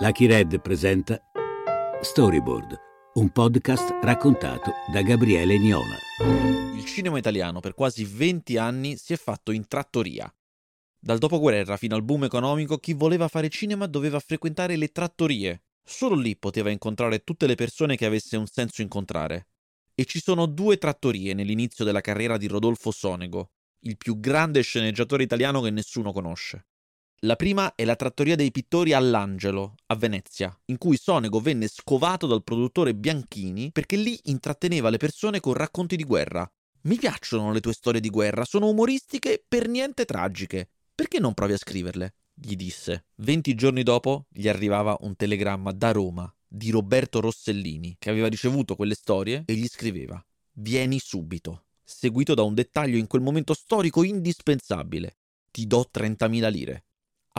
Lucky Red presenta Storyboard, un podcast raccontato da Gabriele Niola. Il cinema italiano per quasi 20 anni si è fatto in trattoria. Dal dopoguerra fino al boom economico, chi voleva fare cinema doveva frequentare le trattorie. Solo lì poteva incontrare tutte le persone che avesse un senso incontrare. E ci sono due trattorie nell'inizio della carriera di Rodolfo Sonego, il più grande sceneggiatore italiano che nessuno conosce. La prima è la trattoria dei pittori all'Angelo, a Venezia, in cui Sonego venne scovato dal produttore Bianchini perché lì intratteneva le persone con racconti di guerra. Mi piacciono le tue storie di guerra, sono umoristiche per niente tragiche. Perché non provi a scriverle? gli disse. Venti giorni dopo gli arrivava un telegramma da Roma di Roberto Rossellini, che aveva ricevuto quelle storie e gli scriveva: Vieni subito. Seguito da un dettaglio in quel momento storico indispensabile. Ti do 30.000 lire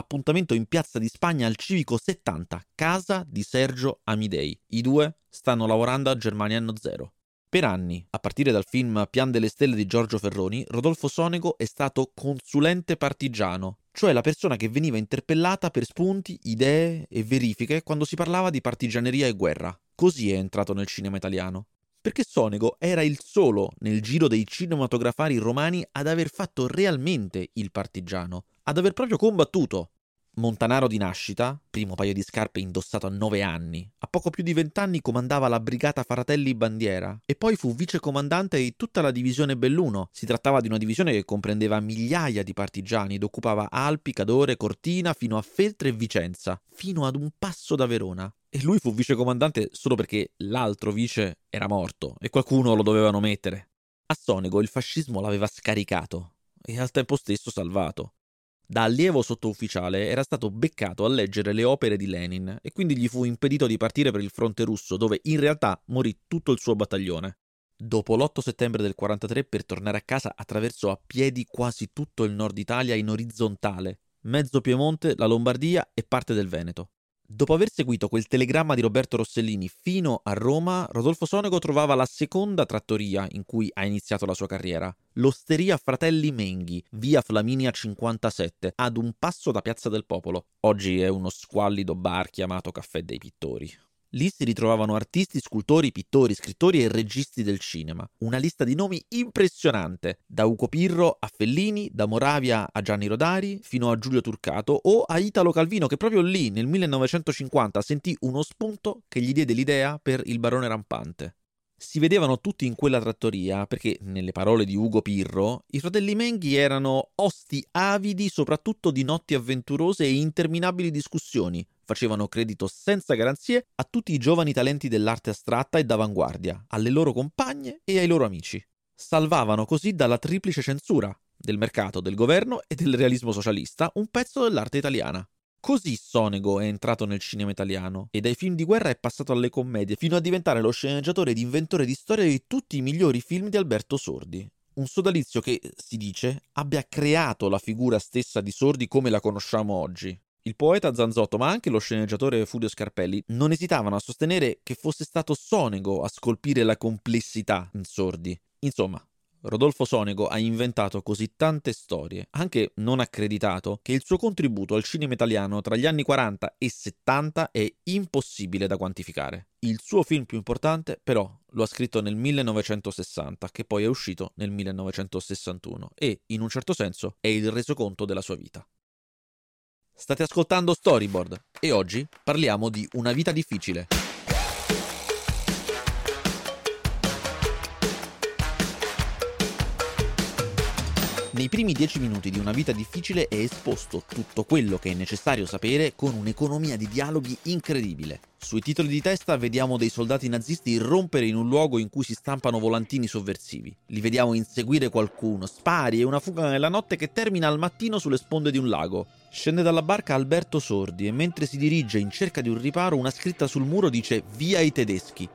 appuntamento in Piazza di Spagna al Civico 70, casa di Sergio Amidei. I due stanno lavorando a Germania Anno Zero. Per anni, a partire dal film Pian delle Stelle di Giorgio Ferroni, Rodolfo Sonego è stato consulente partigiano, cioè la persona che veniva interpellata per spunti, idee e verifiche quando si parlava di partigianeria e guerra. Così è entrato nel cinema italiano. Perché Sonego era il solo nel giro dei cinematografari romani ad aver fatto realmente il partigiano, ad aver proprio combattuto. Montanaro di nascita, primo paio di scarpe indossato a nove anni, a poco più di vent'anni comandava la brigata Fratelli Bandiera e poi fu vicecomandante di tutta la divisione Belluno. Si trattava di una divisione che comprendeva migliaia di partigiani ed occupava Alpi, Cadore, Cortina fino a Feltre e Vicenza, fino ad un passo da Verona. E lui fu vicecomandante solo perché l'altro vice era morto e qualcuno lo dovevano mettere. A Sonego il fascismo l'aveva scaricato e al tempo stesso salvato. Da allievo sottufficiale era stato beccato a leggere le opere di Lenin e quindi gli fu impedito di partire per il fronte russo, dove in realtà morì tutto il suo battaglione. Dopo l'8 settembre del 43, per tornare a casa, attraversò a piedi quasi tutto il nord Italia in orizzontale, mezzo Piemonte, la Lombardia e parte del Veneto. Dopo aver seguito quel telegramma di Roberto Rossellini fino a Roma, Rodolfo Sonego trovava la seconda trattoria in cui ha iniziato la sua carriera, l'Osteria Fratelli Menghi, via Flaminia 57, ad un passo da Piazza del Popolo. Oggi è uno squallido bar chiamato Caffè dei Pittori. Lì si ritrovavano artisti, scultori, pittori, scrittori e registi del cinema. Una lista di nomi impressionante, da Ugo Pirro a Fellini, da Moravia a Gianni Rodari, fino a Giulio Turcato o a Italo Calvino che proprio lì nel 1950 sentì uno spunto che gli diede l'idea per Il barone rampante si vedevano tutti in quella trattoria perché, nelle parole di Ugo Pirro, i fratelli Menghi erano osti avidi soprattutto di notti avventurose e interminabili discussioni, facevano credito senza garanzie a tutti i giovani talenti dell'arte astratta e d'avanguardia, alle loro compagne e ai loro amici. Salvavano così dalla triplice censura del mercato, del governo e del realismo socialista un pezzo dell'arte italiana. Così Sonego è entrato nel cinema italiano e dai film di guerra è passato alle commedie, fino a diventare lo sceneggiatore ed inventore di storia di tutti i migliori film di Alberto Sordi. Un sodalizio che, si dice, abbia creato la figura stessa di Sordi come la conosciamo oggi. Il poeta Zanzotto, ma anche lo sceneggiatore Furio Scarpelli, non esitavano a sostenere che fosse stato Sonego a scolpire la complessità in Sordi. Insomma, Rodolfo Sonego ha inventato così tante storie, anche non accreditato, che il suo contributo al cinema italiano tra gli anni 40 e 70 è impossibile da quantificare. Il suo film più importante, però, lo ha scritto nel 1960, che poi è uscito nel 1961, e, in un certo senso, è il resoconto della sua vita. State ascoltando Storyboard e oggi parliamo di Una vita difficile. Nei primi dieci minuti di una vita difficile è esposto tutto quello che è necessario sapere con un'economia di dialoghi incredibile. Sui titoli di testa vediamo dei soldati nazisti irrompere in un luogo in cui si stampano volantini sovversivi. Li vediamo inseguire qualcuno, spari e una fuga nella notte che termina al mattino sulle sponde di un lago. Scende dalla barca Alberto Sordi e mentre si dirige in cerca di un riparo una scritta sul muro dice Via i tedeschi.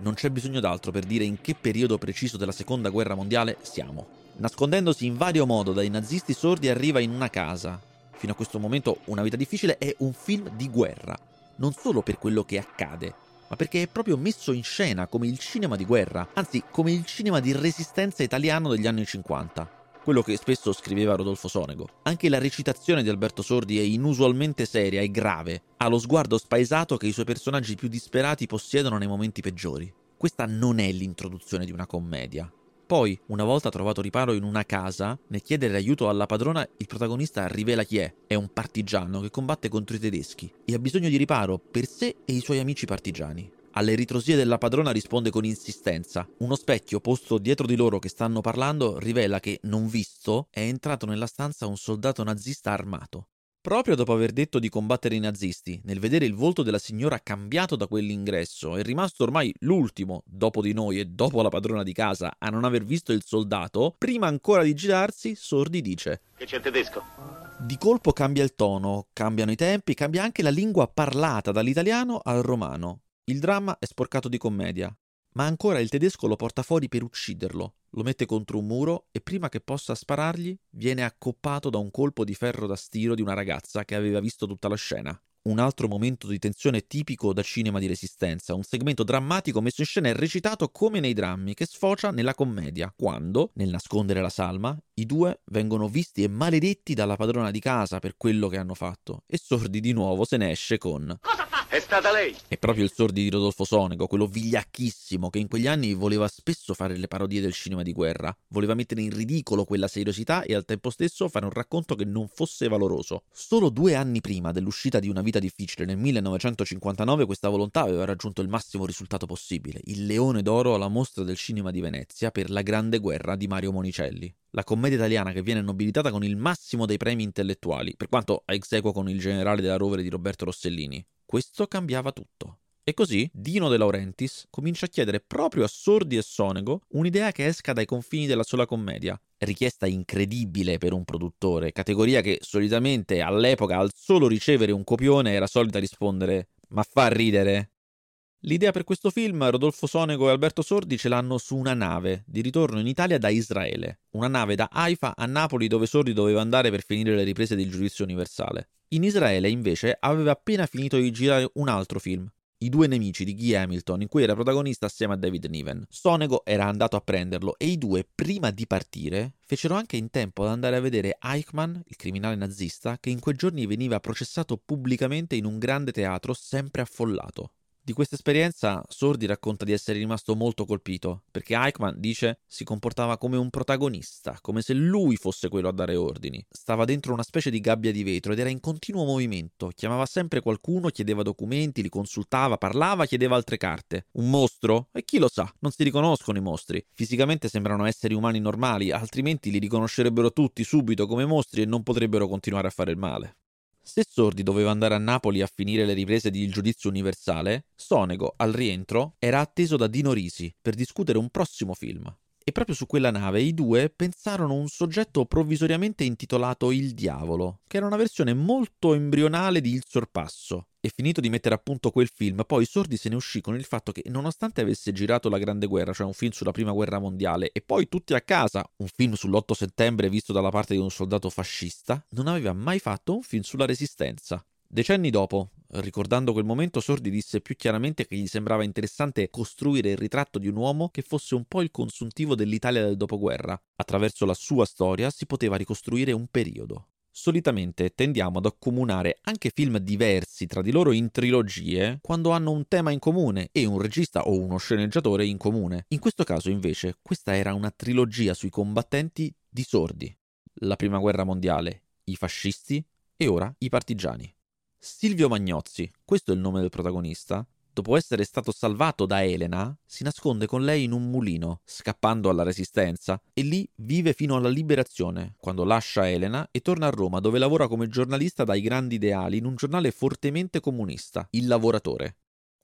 Non c'è bisogno d'altro per dire in che periodo preciso della seconda guerra mondiale siamo. Nascondendosi in vario modo dai nazisti sordi arriva in una casa. Fino a questo momento Una vita difficile è un film di guerra, non solo per quello che accade, ma perché è proprio messo in scena come il cinema di guerra, anzi come il cinema di resistenza italiano degli anni 50. quello che spesso scriveva Rodolfo Sonego. Anche la recitazione di Alberto Sordi è inusualmente seria e grave, ha lo sguardo spaesato che i suoi personaggi più disperati possiedono nei momenti peggiori. Questa non è l'introduzione di una commedia. Poi, una volta trovato riparo in una casa, nel chiedere aiuto alla padrona, il protagonista rivela chi è. È un partigiano che combatte contro i tedeschi e ha bisogno di riparo per sé e i suoi amici partigiani. Alle ritrosie della padrona risponde con insistenza. Uno specchio posto dietro di loro che stanno parlando rivela che, non visto, è entrato nella stanza un soldato nazista armato. Proprio dopo aver detto di combattere i nazisti, nel vedere il volto della signora cambiato da quell'ingresso, è rimasto ormai l'ultimo, dopo di noi e dopo la padrona di casa, a non aver visto il soldato, prima ancora di girarsi, Sordi dice: Che c'è il tedesco? Di colpo cambia il tono, cambiano i tempi, cambia anche la lingua parlata dall'italiano al romano. Il dramma è sporcato di commedia, ma ancora il tedesco lo porta fuori per ucciderlo, lo mette contro un muro e prima che possa sparargli viene accoppato da un colpo di ferro da stiro di una ragazza che aveva visto tutta la scena. Un altro momento di tensione tipico da cinema di resistenza, un segmento drammatico messo in scena e recitato come nei drammi, che sfocia nella commedia, quando, nel nascondere la salma, i due vengono visti e maledetti dalla padrona di casa per quello che hanno fatto, e Sordi di nuovo se ne esce con Cosa? È stata lei! È proprio il Sordi di Rodolfo Sonego, quello vigliacchissimo che in quegli anni voleva spesso fare le parodie del cinema di guerra, voleva mettere in ridicolo quella seriosità e al tempo stesso fare un racconto che non fosse valoroso. Solo due anni prima dell'uscita di Una vita difficile, nel 1959, questa volontà aveva raggiunto il massimo risultato possibile, il Leone d'Oro alla Mostra del Cinema di Venezia per La Grande Guerra di Mario Monicelli la commedia italiana che viene nobilitata con il massimo dei premi intellettuali, per quanto a ex equo con il generale della rovere di Roberto Rossellini. Questo cambiava tutto. E così Dino De Laurentiis comincia a chiedere proprio a Sordi e Sonego un'idea che esca dai confini della sola commedia. Richiesta incredibile per un produttore, categoria che solitamente all'epoca al solo ricevere un copione era solita rispondere ma fa ridere. L'idea per questo film Rodolfo Sonego e Alberto Sordi ce l'hanno su una nave di ritorno in Italia da Israele, una nave da Haifa a Napoli dove Sordi doveva andare per finire le riprese del giudizio universale. In Israele invece aveva appena finito di girare un altro film, I due nemici di Guy Hamilton, in cui era protagonista assieme a David Niven. Sonego era andato a prenderlo e i due, prima di partire, fecero anche in tempo ad andare a vedere Eichmann, il criminale nazista, che in quei giorni veniva processato pubblicamente in un grande teatro sempre affollato. Di questa esperienza Sordi racconta di essere rimasto molto colpito, perché Eichmann dice si comportava come un protagonista, come se lui fosse quello a dare ordini. Stava dentro una specie di gabbia di vetro ed era in continuo movimento, chiamava sempre qualcuno, chiedeva documenti, li consultava, parlava, chiedeva altre carte. Un mostro? E chi lo sa, non si riconoscono i mostri. Fisicamente sembrano esseri umani normali, altrimenti li riconoscerebbero tutti subito come mostri e non potrebbero continuare a fare il male. Se Sordi doveva andare a Napoli a finire le riprese di Il giudizio universale, Sonego, al rientro, era atteso da Dino Risi per discutere un prossimo film. E proprio su quella nave i due pensarono un soggetto provvisoriamente intitolato Il Diavolo, che era una versione molto embrionale di Il Sorpasso, e finito di mettere a punto quel film, poi Sordi se ne uscì con il fatto che, nonostante avesse girato La Grande Guerra, cioè un film sulla Prima Guerra Mondiale, e poi Tutti a casa, un film sull'8 settembre visto dalla parte di un soldato fascista, non aveva mai fatto un film sulla Resistenza. Decenni dopo, ricordando quel momento, Sordi disse più chiaramente che gli sembrava interessante costruire il ritratto di un uomo che fosse un po' il consuntivo dell'Italia del dopoguerra. Attraverso la sua storia si poteva ricostruire un periodo. Solitamente tendiamo ad accomunare anche film diversi tra di loro in trilogie quando hanno un tema in comune e un regista o uno sceneggiatore in comune. In questo caso invece questa era una trilogia sui combattenti di sordi. La prima guerra mondiale, i fascisti e ora i partigiani. Silvio Magnozzi, questo è il nome del protagonista, dopo essere stato salvato da Elena, si nasconde con lei in un mulino, scappando alla resistenza, e lì vive fino alla liberazione, quando lascia Elena e torna a Roma, dove lavora come giornalista dai grandi ideali in un giornale fortemente comunista, Il Lavoratore.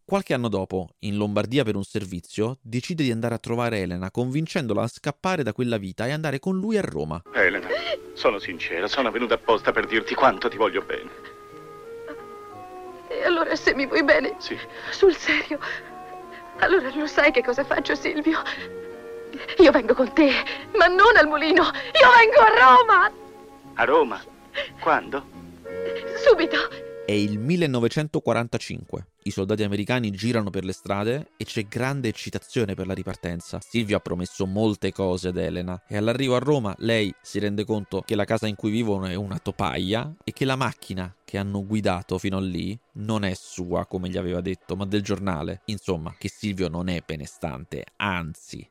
Qualche anno dopo, in Lombardia per un servizio, decide di andare a trovare Elena, convincendola a scappare da quella vita e andare con lui a Roma. Elena, sono sincera, sono venuta apposta per dirti quanto ti voglio bene. E allora se mi vuoi bene? Sì. Sul serio? Allora lo sai che cosa faccio, Silvio? Io vengo con te, ma non al mulino. Io vengo a Roma! A Roma? Quando? Subito. È il 1945. I soldati americani girano per le strade e c'è grande eccitazione per la ripartenza. Silvio ha promesso molte cose ad Elena e all'arrivo a Roma lei si rende conto che la casa in cui vivono è una topaia e che la macchina che hanno guidato fino a lì non è sua, come gli aveva detto, ma del giornale. Insomma, che Silvio non è benestante, anzi.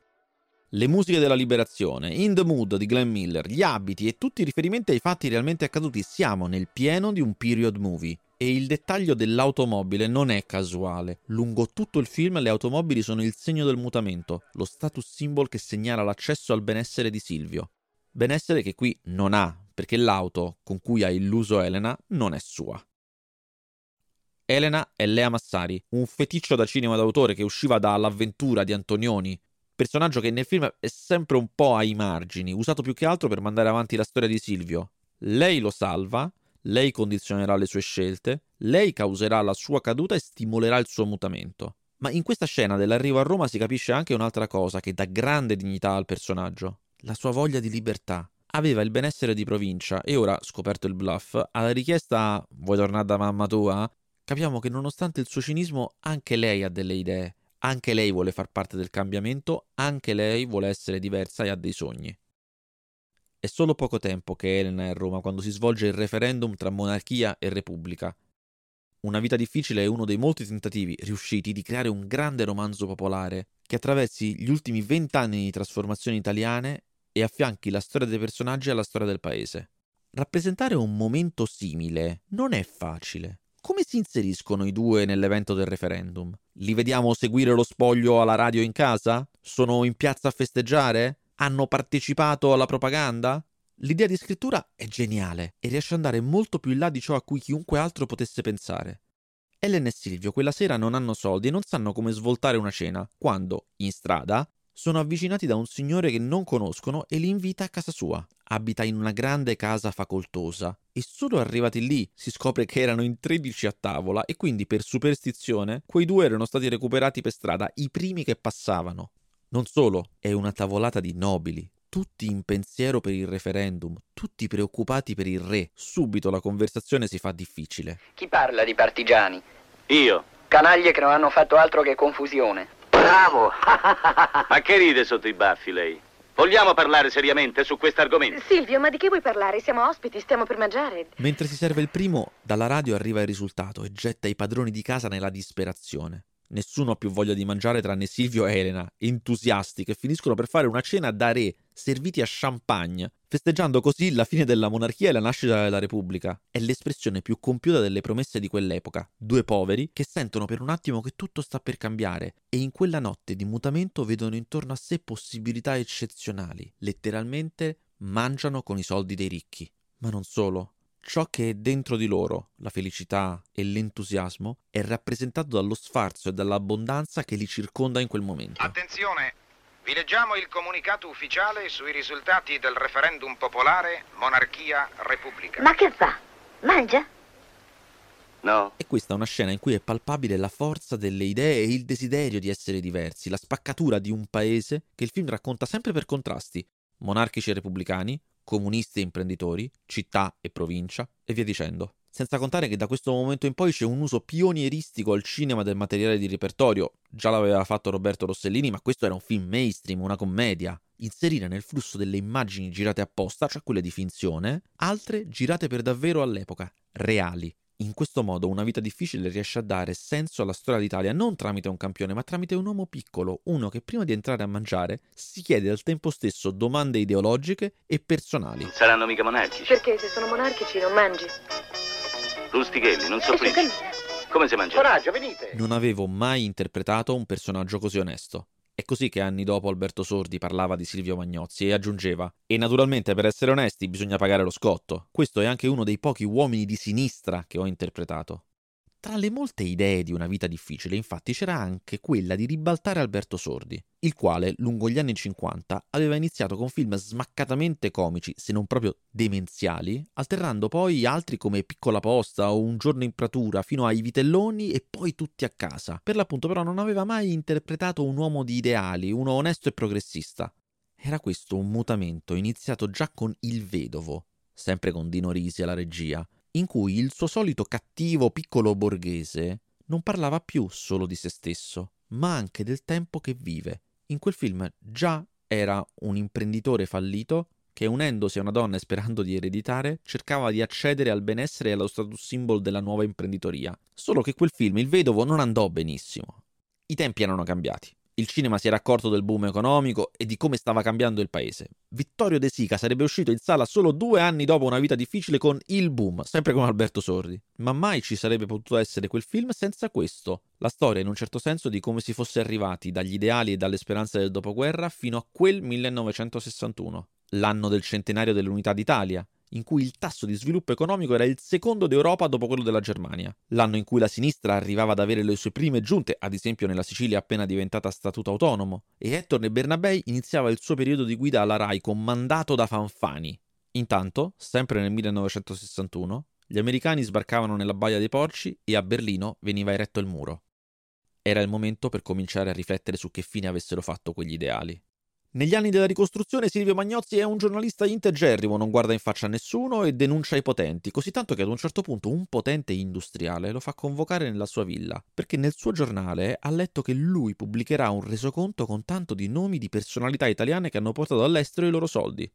Le musiche della liberazione, In the Mood di Glenn Miller, gli abiti e tutti i riferimenti ai fatti realmente accaduti, siamo nel pieno di un period movie. E il dettaglio dell'automobile non è casuale. Lungo tutto il film le automobili sono il segno del mutamento, lo status symbol che segnala l'accesso al benessere di Silvio. Benessere che qui non ha, perché l'auto con cui ha illuso Elena non è sua. Elena è Lea Massari, un feticcio da cinema d'autore che usciva dall'avventura di Antonioni, personaggio che nel film è sempre un po' ai margini, usato più che altro per mandare avanti la storia di Silvio. Lei lo salva, lei condizionerà le sue scelte, lei causerà la sua caduta e stimolerà il suo mutamento. Ma in questa scena dell'arrivo a Roma si capisce anche un'altra cosa che dà grande dignità al personaggio, la sua voglia di libertà. Aveva il benessere di provincia e ora, scoperto il bluff, alla richiesta vuoi tornare da mamma tua? Capiamo che nonostante il suo cinismo anche lei ha delle idee, anche lei vuole far parte del cambiamento, anche lei vuole essere diversa e ha dei sogni. È solo poco tempo che Elena è a Roma quando si svolge il referendum tra monarchia e repubblica. Una vita difficile è uno dei molti tentativi riusciti di creare un grande romanzo popolare che attraversi gli ultimi vent'anni di trasformazioni italiane e affianchi la storia dei personaggi alla storia del paese. Rappresentare un momento simile non è facile. Come si inseriscono i due nell'evento del referendum? Li vediamo seguire lo spoglio alla radio in casa? Sono in piazza a festeggiare? Hanno partecipato alla propaganda? L'idea di scrittura è geniale e riesce ad andare molto più in là di ciò a cui chiunque altro potesse pensare. Ellen e Silvio quella sera non hanno soldi e non sanno come svoltare una cena, quando, in strada, sono avvicinati da un signore che non conoscono e li invita a casa sua. Abita in una grande casa facoltosa e solo arrivati lì si scopre che erano in 13 a tavola e quindi per superstizione quei due erano stati recuperati per strada, i primi che passavano. Non solo, è una tavolata di nobili, tutti in pensiero per il referendum, tutti preoccupati per il re. Subito la conversazione si fa difficile. Chi parla di partigiani? Io. Canaglie che non hanno fatto altro che confusione. Bravo! Ma che ride sotto i baffi lei? Vogliamo parlare seriamente su questo argomento? Silvio, ma di che vuoi parlare? Siamo ospiti, stiamo per mangiare. Mentre si serve il primo, dalla radio arriva il risultato e getta i padroni di casa nella disperazione. Nessuno ha più voglia di mangiare tranne Silvio e Elena, entusiasti che finiscono per fare una cena da re, serviti a champagne, festeggiando così la fine della monarchia e la nascita della Repubblica. È l'espressione più compiuta delle promesse di quell'epoca. Due poveri che sentono per un attimo che tutto sta per cambiare e in quella notte di mutamento vedono intorno a sé possibilità eccezionali. Letteralmente mangiano con i soldi dei ricchi. Ma non solo ciò che è dentro di loro, la felicità e l'entusiasmo, è rappresentato dallo sfarzo e dall'abbondanza che li circonda in quel momento. Attenzione, vi leggiamo il comunicato ufficiale sui risultati del referendum popolare monarchia-repubblica. Ma che fa? Mangia? No. E questa è una scena in cui è palpabile la forza delle idee e il desiderio di essere diversi, la spaccatura di un paese che il film racconta sempre per contrasti, monarchici e repubblicani, comunisti e imprenditori, città e provincia, e via dicendo. Senza contare che da questo momento in poi c'è un uso pionieristico al cinema del materiale di repertorio. Già l'aveva fatto Roberto Rossellini, ma questo era un film mainstream, una commedia. Inserire nel flusso delle immagini girate apposta, cioè quelle di finzione, altre girate per davvero all'epoca, reali. In questo modo una vita difficile riesce a dare senso alla storia d'Italia non tramite un campione, ma tramite un uomo piccolo, uno che prima di entrare a mangiare si chiede al tempo stesso domande ideologiche e personali. Non saranno mica monarchici. Perché se sono monarchici non mangi? Rustichelli, non soffrire. Come si mangia? Coraggio, venite! Non avevo mai interpretato un personaggio così onesto. È così che anni dopo Alberto Sordi parlava di Silvio Magnozzi e aggiungeva: E naturalmente per essere onesti bisogna pagare lo scotto. Questo è anche uno dei pochi uomini di sinistra che ho interpretato. Tra le molte idee di una vita difficile, infatti, c'era anche quella di ribaltare Alberto Sordi, il quale, lungo gli anni 50, aveva iniziato con film smaccatamente comici, se non proprio demenziali, alternando poi altri come Piccola Posta o Un giorno in pratura, fino ai Vitelloni e poi tutti a casa. Per l'appunto, però, non aveva mai interpretato un uomo di ideali, uno onesto e progressista. Era questo un mutamento iniziato già con Il Vedovo, sempre con Dino Risi alla regia, in cui il suo solito cattivo piccolo borghese non parlava più solo di se stesso, ma anche del tempo che vive. In quel film già era un imprenditore fallito che unendosi a una donna e sperando di ereditare, cercava di accedere al benessere e allo status symbol della nuova imprenditoria. Solo che quel film, Il Vedovo, non andò benissimo. I tempi erano cambiati. Il cinema si era accorto del boom economico e di come stava cambiando il paese. Vittorio De Sica sarebbe uscito in sala solo due anni dopo una vita difficile con Il Boom, sempre con Alberto Sordi. Ma mai ci sarebbe potuto essere quel film senza questo. La storia, in un certo senso, di come si fosse arrivati dagli ideali e dalle speranze del dopoguerra fino a quel 1961, l'anno del centenario dell'Unità d'Italia, in cui il tasso di sviluppo economico era il secondo d'Europa dopo quello della Germania, l'anno in cui la sinistra arrivava ad avere le sue prime giunte, ad esempio nella Sicilia appena diventata statuto autonomo, e Ettore Bernabei iniziava il suo periodo di guida alla RAI con mandato da Fanfani. Intanto, sempre nel 1961, gli americani sbarcavano nella Baia dei Porci e a Berlino veniva eretto il muro. Era il momento per cominciare a riflettere su che fine avessero fatto quegli ideali. Negli anni della ricostruzione Silvio Magnozzi è un giornalista integerrimo, non guarda in faccia a nessuno e denuncia i potenti, così tanto che ad un certo punto un potente industriale lo fa convocare nella sua villa, perché nel suo giornale ha letto che lui pubblicherà un resoconto con tanto di nomi di personalità italiane che hanno portato all'estero i loro soldi.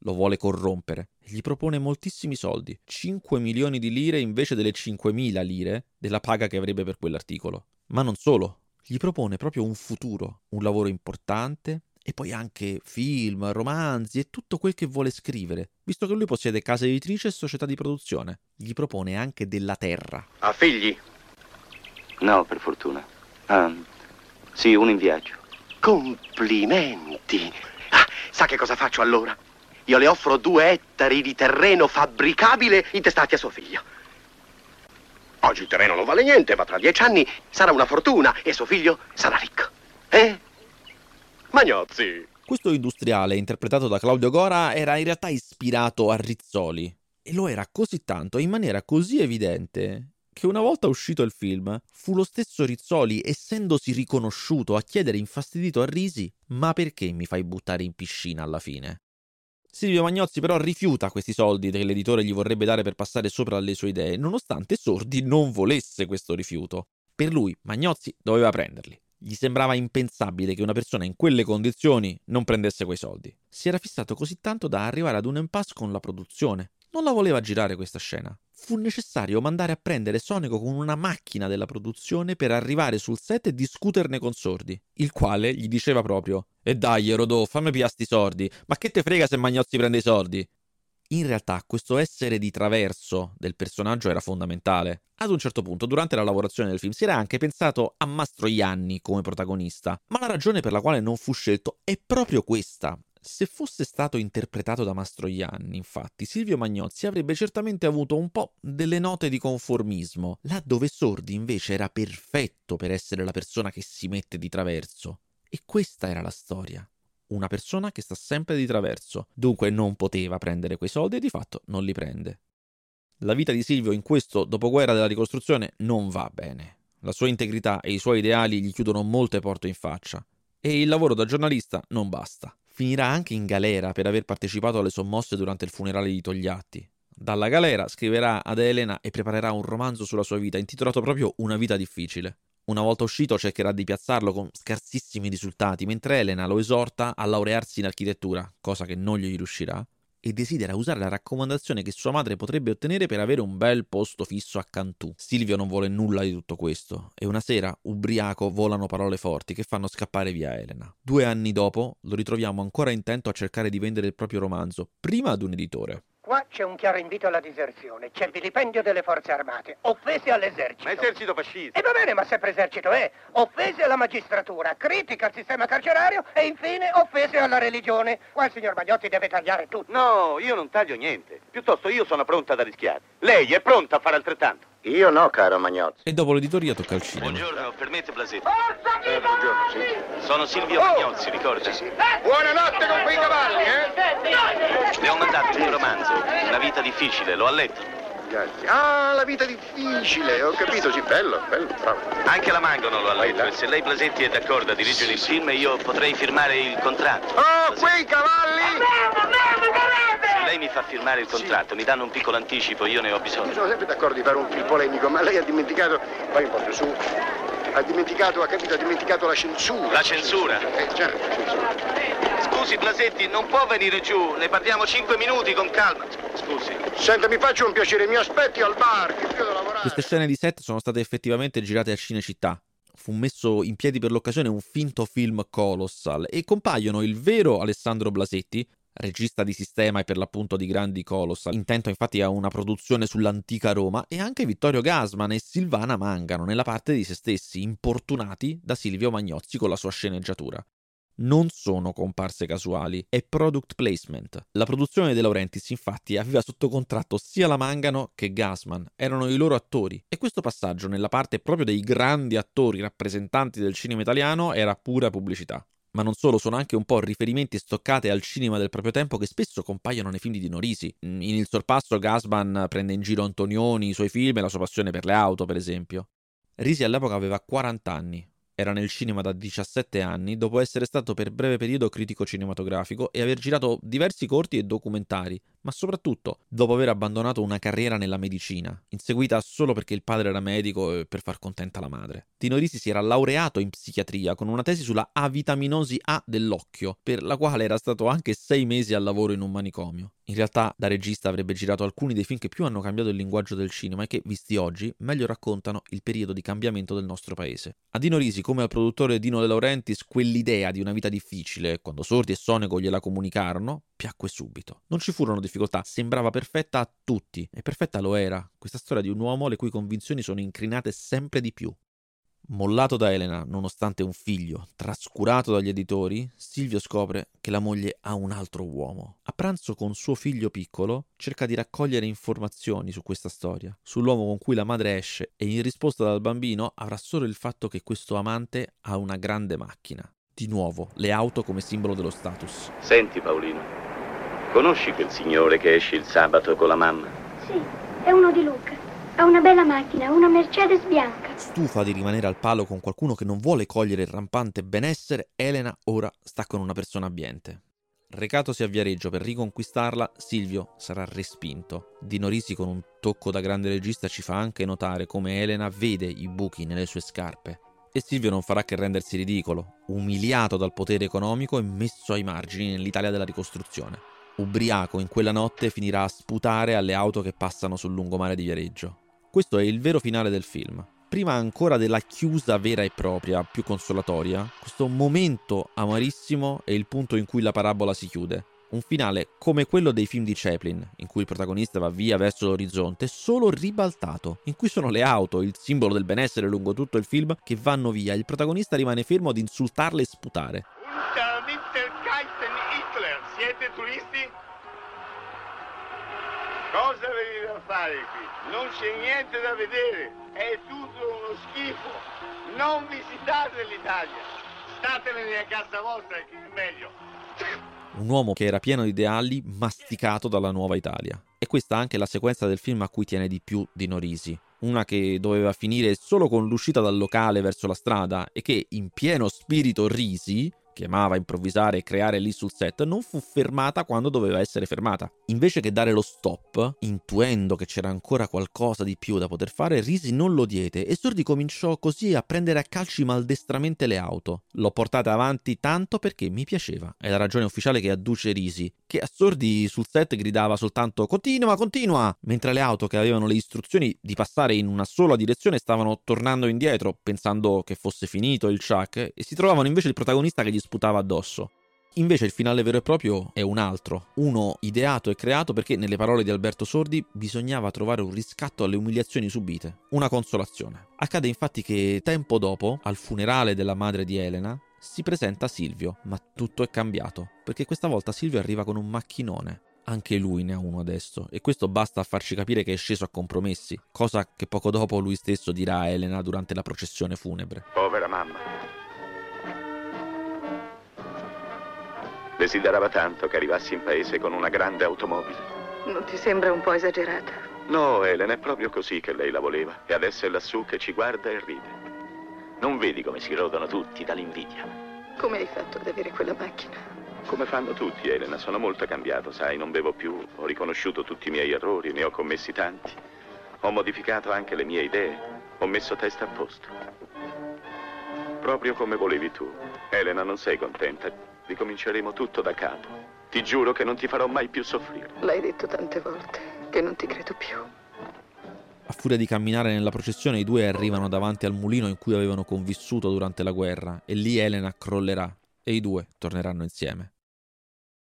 Lo vuole corrompere e gli propone moltissimi soldi, 5 milioni di lire invece delle 5.000 lire della paga che avrebbe per quell'articolo. Ma non solo, gli propone proprio un futuro, un lavoro importante, e poi anche film, romanzi e tutto quel che vuole scrivere, visto che lui possiede casa editrice e società di produzione. Gli propone anche della terra. Ha figli? No, per fortuna. Ah, sì, uno in viaggio. Complimenti. Ah, sa che cosa faccio allora? Io le offro due ettari di terreno fabbricabile intestati a suo figlio. Oggi il terreno non vale niente, ma tra dieci anni sarà una fortuna e suo figlio sarà ricco. Eh? Magnozzi. Questo industriale, interpretato da Claudio Gora, era in realtà ispirato a Rizzoli. E lo era così tanto in maniera così evidente che una volta uscito il film fu lo stesso Rizzoli, essendosi riconosciuto, a chiedere infastidito a Risi: Ma perché mi fai buttare in piscina alla fine? Silvio Magnozzi però rifiuta questi soldi che l'editore gli vorrebbe dare per passare sopra alle sue idee, nonostante Sordi non volesse questo rifiuto. Per lui Magnozzi doveva prenderli. Gli sembrava impensabile che una persona in quelle condizioni non prendesse quei soldi. Si era fissato così tanto da arrivare ad un impasse con la produzione. Non la voleva girare questa scena. Fu necessario mandare a prendere Sonico con una macchina della produzione per arrivare sul set e discuterne con Sordi, il quale gli diceva proprio E dai, Rodò, fammi piasti sordi, ma che te frega se Magnozzi prende i soldi? In realtà questo essere di traverso del personaggio era fondamentale. Ad un certo punto, durante la lavorazione del film, si era anche pensato a Mastroianni come protagonista, ma la ragione per la quale non fu scelto è proprio questa. Se fosse stato interpretato da Mastroianni, infatti, Silvio Magnozzi avrebbe certamente avuto un po' delle note di conformismo, là dove Sordi invece era perfetto per essere la persona che si mette di traverso. E questa era la storia una persona che sta sempre di traverso, dunque non poteva prendere quei soldi e di fatto non li prende. La vita di Silvio in questo dopoguerra della ricostruzione non va bene. La sua integrità e i suoi ideali gli chiudono molte porte in faccia. E il lavoro da giornalista non basta. Finirà anche in galera per aver partecipato alle sommosse durante il funerale di Togliatti. Dalla galera scriverà ad Elena e preparerà un romanzo sulla sua vita intitolato proprio Una vita difficile. Una volta uscito cercherà di piazzarlo con scarsissimi risultati, mentre Elena lo esorta a laurearsi in architettura, cosa che non gli riuscirà, e desidera usare la raccomandazione che sua madre potrebbe ottenere per avere un bel posto fisso a Cantù. Silvio non vuole nulla di tutto questo e una sera, ubriaco, volano parole forti che fanno scappare via Elena. Due anni dopo lo ritroviamo ancora intento a cercare di vendere il proprio romanzo, prima ad un editore. Qua c'è un chiaro invito alla diserzione, c'è il vilipendio delle forze armate, offese all'esercito. Ma esercito fascista. E va bene, ma sempre esercito è, offese alla magistratura, critica al sistema carcerario e infine offese alla religione. Qua il signor Magnotti deve tagliare tutto. No, io non taglio niente. Piuttosto io sono pronta da rischiare. Lei è pronta a fare altrettanto? Io no, caro Magnozzi. E dopo l'editoria tocca al cinema. Buongiorno, permette Blasetti. Forza buongiorno, sì. Sono Silvio Magnozzi, ricorda? Sì, sì. Buonanotte con quei cavalli, eh? Le ho mandato un romanzo, Una vita difficile, lo ha letto. Grazie. Ah, la vita difficile, ho capito, sì, bello, bello, bravo. Anche la Mangono lo ha letto e se lei Blasetti è d'accordo a dirigere il film io potrei firmare il contratto. Oh, Blasetti. quei cavalli! Lei mi fa firmare il contratto, mi danno un piccolo anticipo, io ne ho Io bisogno. sono sempre d'accordo di fare un film polemico, ma lei ha dimenticato. Vai un po' più su. Ha dimenticato, ha capito, ha dimenticato la censura. La censura? Eh già, la censura. Scusi, Blasetti, non può venire giù, ne parliamo cinque minuti con calma. Scusi. Senta, mi faccia un piacere, mi aspetti al bar, che io devo lavorare. Queste scene di set sono state effettivamente girate a Cinecittà. Fu messo in piedi per l'occasione un finto film colossal e compaiono il vero Alessandro Blasetti, regista di sistema e per l'appunto di grandi colossal, intento infatti a una produzione sull'antica Roma, e anche Vittorio Gasman e Silvana Mangano nella parte di se stessi, importunati da Silvio Magnozzi con la sua sceneggiatura non sono comparse casuali, è product placement. La produzione De Laurentiis infatti aveva sotto contratto sia la Mangano che Gasman, erano i loro attori e questo passaggio nella parte proprio dei grandi attori rappresentanti del cinema italiano era pura pubblicità. Ma non solo, sono anche un po' riferimenti stoccate al cinema del proprio tempo che spesso compaiono nei film di Dino Risi. In Il sorpasso Gasman prende in giro Antonioni, i suoi film e la sua passione per le auto, per esempio. Risi all'epoca aveva 40 anni, era nel cinema da 17 anni, dopo essere stato per breve periodo critico cinematografico e aver girato diversi corti e documentari, ma soprattutto dopo aver abbandonato una carriera nella medicina, inseguita solo perché il padre era medico e per far contenta la madre. Tino Risi si era laureato in psichiatria con una tesi sulla avitaminosi A dell'occhio, per la quale era stato anche sei mesi al lavoro in un manicomio. In realtà, da regista avrebbe girato alcuni dei film che più hanno cambiato il linguaggio del cinema e che, visti oggi, meglio raccontano il periodo di cambiamento del nostro paese. A Dino Risi, come al produttore Dino De Laurentiis, quell'idea di una vita difficile, quando Sordi e Sonego gliela comunicarono, piacque subito. Non ci furono difficoltà, sembrava perfetta a tutti, e perfetta lo era, questa storia di un uomo le cui convinzioni sono incrinate sempre di più. Mollato da Elena, nonostante un figlio, trascurato dagli editori, Silvio scopre che la moglie ha un altro uomo. A pranzo con suo figlio piccolo cerca di raccogliere informazioni su questa storia, sull'uomo con cui la madre esce e in risposta dal bambino avrà solo il fatto che questo amante ha una grande macchina. Di nuovo, le auto come simbolo dello status. Senti, Paolino, conosci quel signore che esce il sabato con la mamma? Sì, è uno di Luca. Ha una bella macchina, una Mercedes bianca. Stufa di rimanere al palo con qualcuno che non vuole cogliere il rampante benessere, Elena ora sta con una persona abbiente. Recatosi a Viareggio per riconquistarla, Silvio sarà respinto. Dino Risi con un tocco da grande regista ci fa anche notare come Elena vede i buchi nelle sue scarpe. E Silvio non farà che rendersi ridicolo, umiliato dal potere economico e messo ai margini nell'Italia della ricostruzione. Ubriaco in quella notte finirà a sputare alle auto che passano sul lungomare di Viareggio. Questo è il vero finale del film. Prima ancora della chiusa vera e propria, più consolatoria, questo momento amarissimo è il punto in cui la parabola si chiude. Un finale come quello dei film di Chaplin, in cui il protagonista va via verso l'orizzonte, solo ribaltato, in cui sono le auto, il simbolo del benessere lungo tutto il film, che vanno via. Il protagonista rimane fermo ad insultarle e sputare. Hitler, siete turisti? Cosa venite a fare qui? Non c'è niente da vedere, è tutto uno schifo. Non visitate l'Italia, statevene a casa vostra che è meglio. Un uomo che era pieno di ideali, masticato dalla nuova Italia. E questa anche la sequenza del film a cui tiene di più Dino Risi. Una che doveva finire solo con l'uscita dal locale verso la strada e che, in pieno spirito Risi, che amava improvvisare e creare lì sul set, non fu fermata quando doveva essere fermata. Invece che dare lo stop, intuendo che c'era ancora qualcosa di più da poter fare, Risi non lo diede e Sordi cominciò così a prendere a calci maldestramente le auto. L'ho portata avanti tanto perché mi piaceva. È la ragione ufficiale che adduce Risi, che a Sordi sul set gridava soltanto continua, continua, mentre le auto che avevano le istruzioni di passare in una sola direzione stavano tornando indietro, pensando che fosse finito il Chuck, e si trovavano invece il protagonista che gli sputava addosso. Invece il finale vero e proprio è un altro, uno ideato e creato perché, nelle parole di Alberto Sordi, bisognava trovare un riscatto alle umiliazioni subite, una consolazione. Accade infatti che tempo dopo, al funerale della madre di Elena, si presenta Silvio, ma tutto è cambiato, perché questa volta Silvio arriva con un macchinone. Anche lui ne ha uno adesso, e questo basta a farci capire che è sceso a compromessi, cosa che poco dopo lui stesso dirà a Elena durante la processione funebre. Povera mamma. Desiderava tanto che arrivassi in paese con una grande automobile. Non ti sembra un po' esagerato? No, Elena, è proprio così che lei la voleva. E adesso è lassù che ci guarda e ride. Non vedi come si rodono tutti dall'invidia? Come hai fatto ad avere quella macchina? Come fanno tutti, Elena, sono molto cambiato, sai, non bevo più, ho riconosciuto tutti i miei errori, ne ho commessi tanti. Ho modificato anche le mie idee, ho messo testa a posto. Proprio come volevi tu. Elena, non sei contenta? Ricominceremo tutto da capo. Ti giuro che non ti farò mai più soffrire. L'hai detto tante volte che non ti credo più. A furia di camminare nella processione, i due arrivano davanti al mulino in cui avevano convissuto durante la guerra e lì Elena crollerà e i due torneranno insieme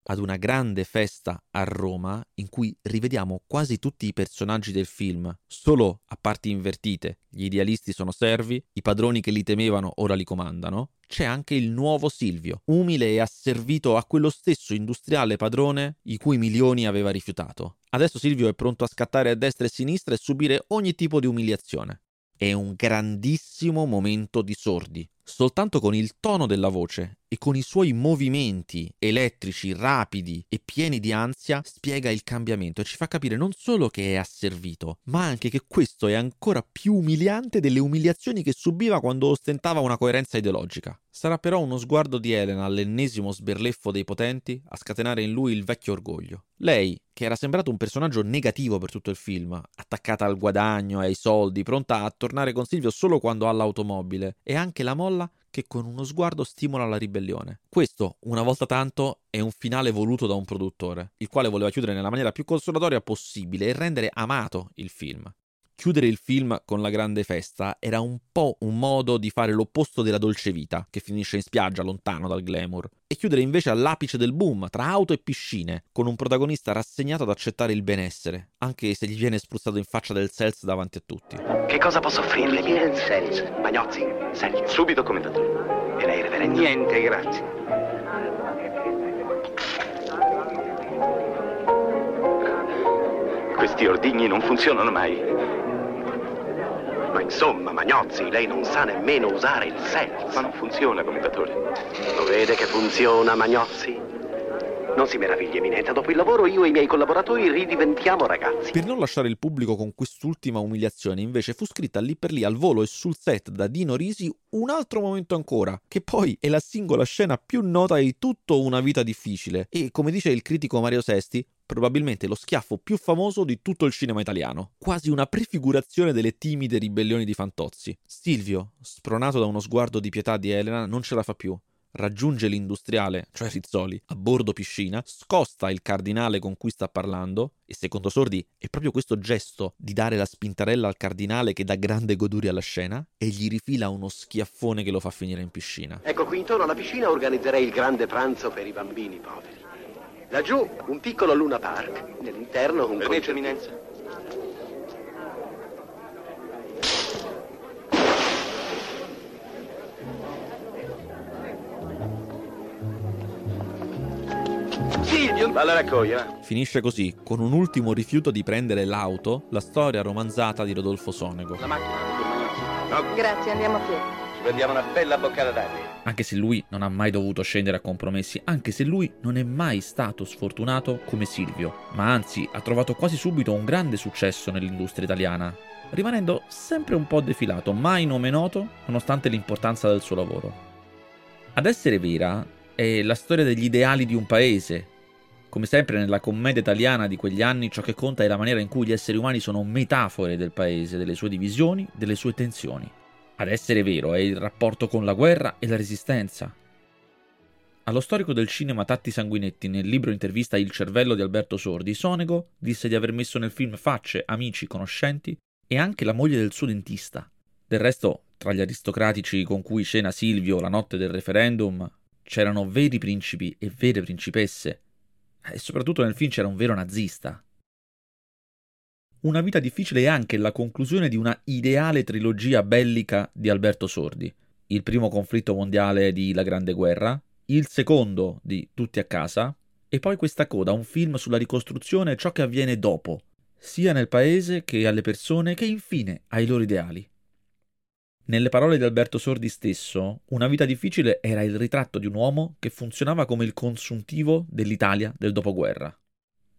ad una grande festa a Roma in cui rivediamo quasi tutti i personaggi del film, solo a parti invertite. Gli idealisti sono servi, i padroni che li temevano ora li comandano. C'è anche il nuovo Silvio, umile e asservito a quello stesso industriale padrone i cui milioni aveva rifiutato. Adesso Silvio è pronto a scattare a destra e a sinistra e subire ogni tipo di umiliazione. È un grandissimo momento di sordi, soltanto con il tono della voce e con i suoi movimenti elettrici rapidi e pieni di ansia spiega il cambiamento e ci fa capire non solo che è asservito, ma anche che questo è ancora più umiliante delle umiliazioni che subiva quando ostentava una coerenza ideologica. Sarà però uno sguardo di Elena all'ennesimo sberleffo dei potenti a scatenare in lui il vecchio orgoglio. Lei, che era sembrato un personaggio negativo per tutto il film, attaccata al guadagno e ai soldi, pronta a tornare con Silvio solo quando ha l'automobile, e anche la molla che con uno sguardo stimola la ribellione. Questo, una volta tanto, è un finale voluto da un produttore, il quale voleva chiudere nella maniera più consolatoria possibile e rendere amato il film. Chiudere il film con la grande festa era un po' un modo di fare l'opposto della dolce vita, che finisce in spiaggia lontano dal glamour, e chiudere invece all'apice del boom, tra auto e piscine, con un protagonista rassegnato ad accettare il benessere, anche se gli viene spruzzato in faccia del Sels davanti a tutti. Che cosa posso offrirle? Il Sels. Magnozzi, Sergio. Subito, commendatore. E lei, reverendo? Niente, grazie. Questi ordigni non funzionano mai. Ma insomma, Magnozzi, lei non sa nemmeno usare il Sels. Ma non funziona, commendatore. Lo vede che funziona, Magnozzi? Non si meravigli, Eminenta. Dopo il lavoro io e i miei collaboratori ridiventiamo ragazzi. Per non lasciare il pubblico con quest'ultima umiliazione, invece, fu scritta lì per lì al volo e sul set da Dino Risi un altro momento ancora, che poi è la singola scena più nota di tutto Una vita difficile e, come dice il critico Mario Sesti, probabilmente lo schiaffo più famoso di tutto il cinema italiano, quasi una prefigurazione delle timide ribellioni di Fantozzi. Silvio, spronato da uno sguardo di pietà di Elena, non ce la fa più. Raggiunge l'industriale, cioè Rizzoli, a bordo piscina, scosta il cardinale con cui sta parlando, e secondo Sordi è proprio questo gesto di dare la spintarella al cardinale che dà grande goduria alla scena, e gli rifila uno schiaffone che lo fa finire in piscina. Ecco, qui intorno alla piscina organizzerei il grande pranzo per i bambini poveri. Laggiù un piccolo Luna Park, nell'interno un Permette, Eminenza? Silvio! Va alla raccoglia. Finisce così, con un ultimo rifiuto di prendere l'auto, la storia romanzata di Rodolfo Sonego. La macchina, Magnozzi. Grazie, andiamo a piedi. Prendiamo una bella boccata d'aria. Anche se lui non ha mai dovuto scendere a compromessi, anche se lui non è mai stato sfortunato come Silvio, ma anzi ha trovato quasi subito un grande successo nell'industria italiana, rimanendo sempre un po' defilato, mai nome noto, nonostante l'importanza del suo lavoro. Ad essere vera è la storia degli ideali di un paese. Come sempre nella commedia italiana di quegli anni ciò che conta è la maniera in cui gli esseri umani sono metafore del paese, delle sue divisioni, delle sue tensioni. Ad essere vero è il rapporto con la guerra e la resistenza. Allo storico del cinema Tatti Sanguinetti, nel libro intervista Il cervello di Alberto Sordi, Sonego disse di aver messo nel film facce, amici, conoscenti e anche la moglie del suo dentista. Del resto, tra gli aristocratici con cui scena Silvio la notte del referendum, c'erano veri principi e vere principesse. E soprattutto nel film c'era un vero nazista. Una vita difficile è anche la conclusione di una ideale trilogia bellica di Alberto Sordi. Il primo conflitto mondiale di La Grande Guerra, il secondo di Tutti a casa, e poi questa coda, un film sulla ricostruzione e ciò che avviene dopo, sia nel paese che alle persone che infine ai loro ideali. Nelle parole di Alberto Sordi stesso, Una vita difficile era il ritratto di un uomo che funzionava come il consuntivo dell'Italia del dopoguerra.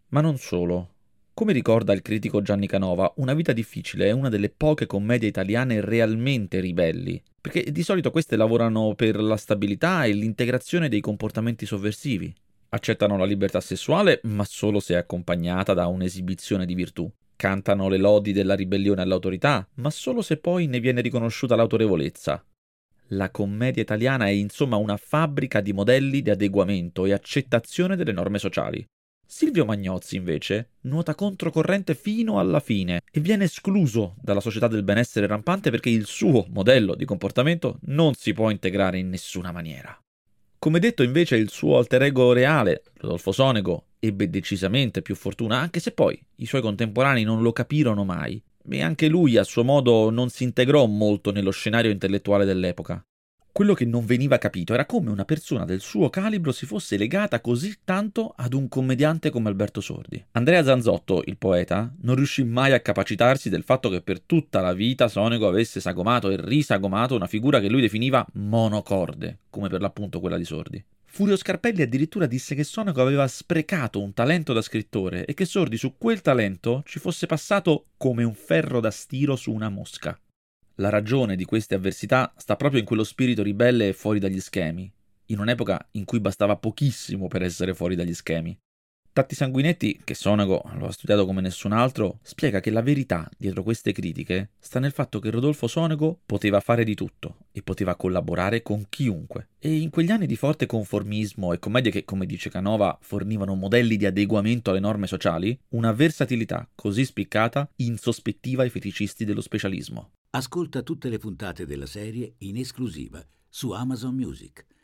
Ma non solo. Come ricorda il critico Gianni Canova, Una vita difficile è una delle poche commedie italiane realmente ribelli, perché di solito queste lavorano per la stabilità e l'integrazione dei comportamenti sovversivi. Accettano la libertà sessuale, ma solo se è accompagnata da un'esibizione di virtù. Cantano le lodi della ribellione all'autorità, ma solo se poi ne viene riconosciuta l'autorevolezza. La commedia italiana è insomma una fabbrica di modelli di adeguamento e accettazione delle norme sociali. Silvio Magnozzi, invece, nuota controcorrente fino alla fine e viene escluso dalla società del benessere rampante perché il suo modello di comportamento non si può integrare in nessuna maniera. Come detto, invece, il suo alter ego reale, Rodolfo Sonego, ebbe decisamente più fortuna, anche se poi i suoi contemporanei non lo capirono mai, e anche lui a suo modo non si integrò molto nello scenario intellettuale dell'epoca. Quello che non veniva capito era come una persona del suo calibro si fosse legata così tanto ad un commediante come Alberto Sordi. Andrea Zanzotto, il poeta, non riuscì mai a capacitarsi del fatto che per tutta la vita Sonego avesse sagomato e risagomato una figura che lui definiva monocorde, come per l'appunto quella di Sordi. Furio Scarpelli addirittura disse che Sonego aveva sprecato un talento da scrittore e che Sordi su quel talento ci fosse passato come un ferro da stiro su una mosca. La ragione di queste avversità sta proprio in quello spirito ribelle e fuori dagli schemi, in un'epoca in cui bastava pochissimo per essere fuori dagli schemi. Tatti Sanguinetti, che Sonago lo ha studiato come nessun altro, spiega che la verità dietro queste critiche sta nel fatto che Rodolfo Sonego poteva fare di tutto e poteva collaborare con chiunque. E in quegli anni di forte conformismo e commedie che, come dice Canova, fornivano modelli di adeguamento alle norme sociali, una versatilità così spiccata insospettiva i feticisti dello specialismo. Ascolta tutte le puntate della serie in esclusiva su Amazon Music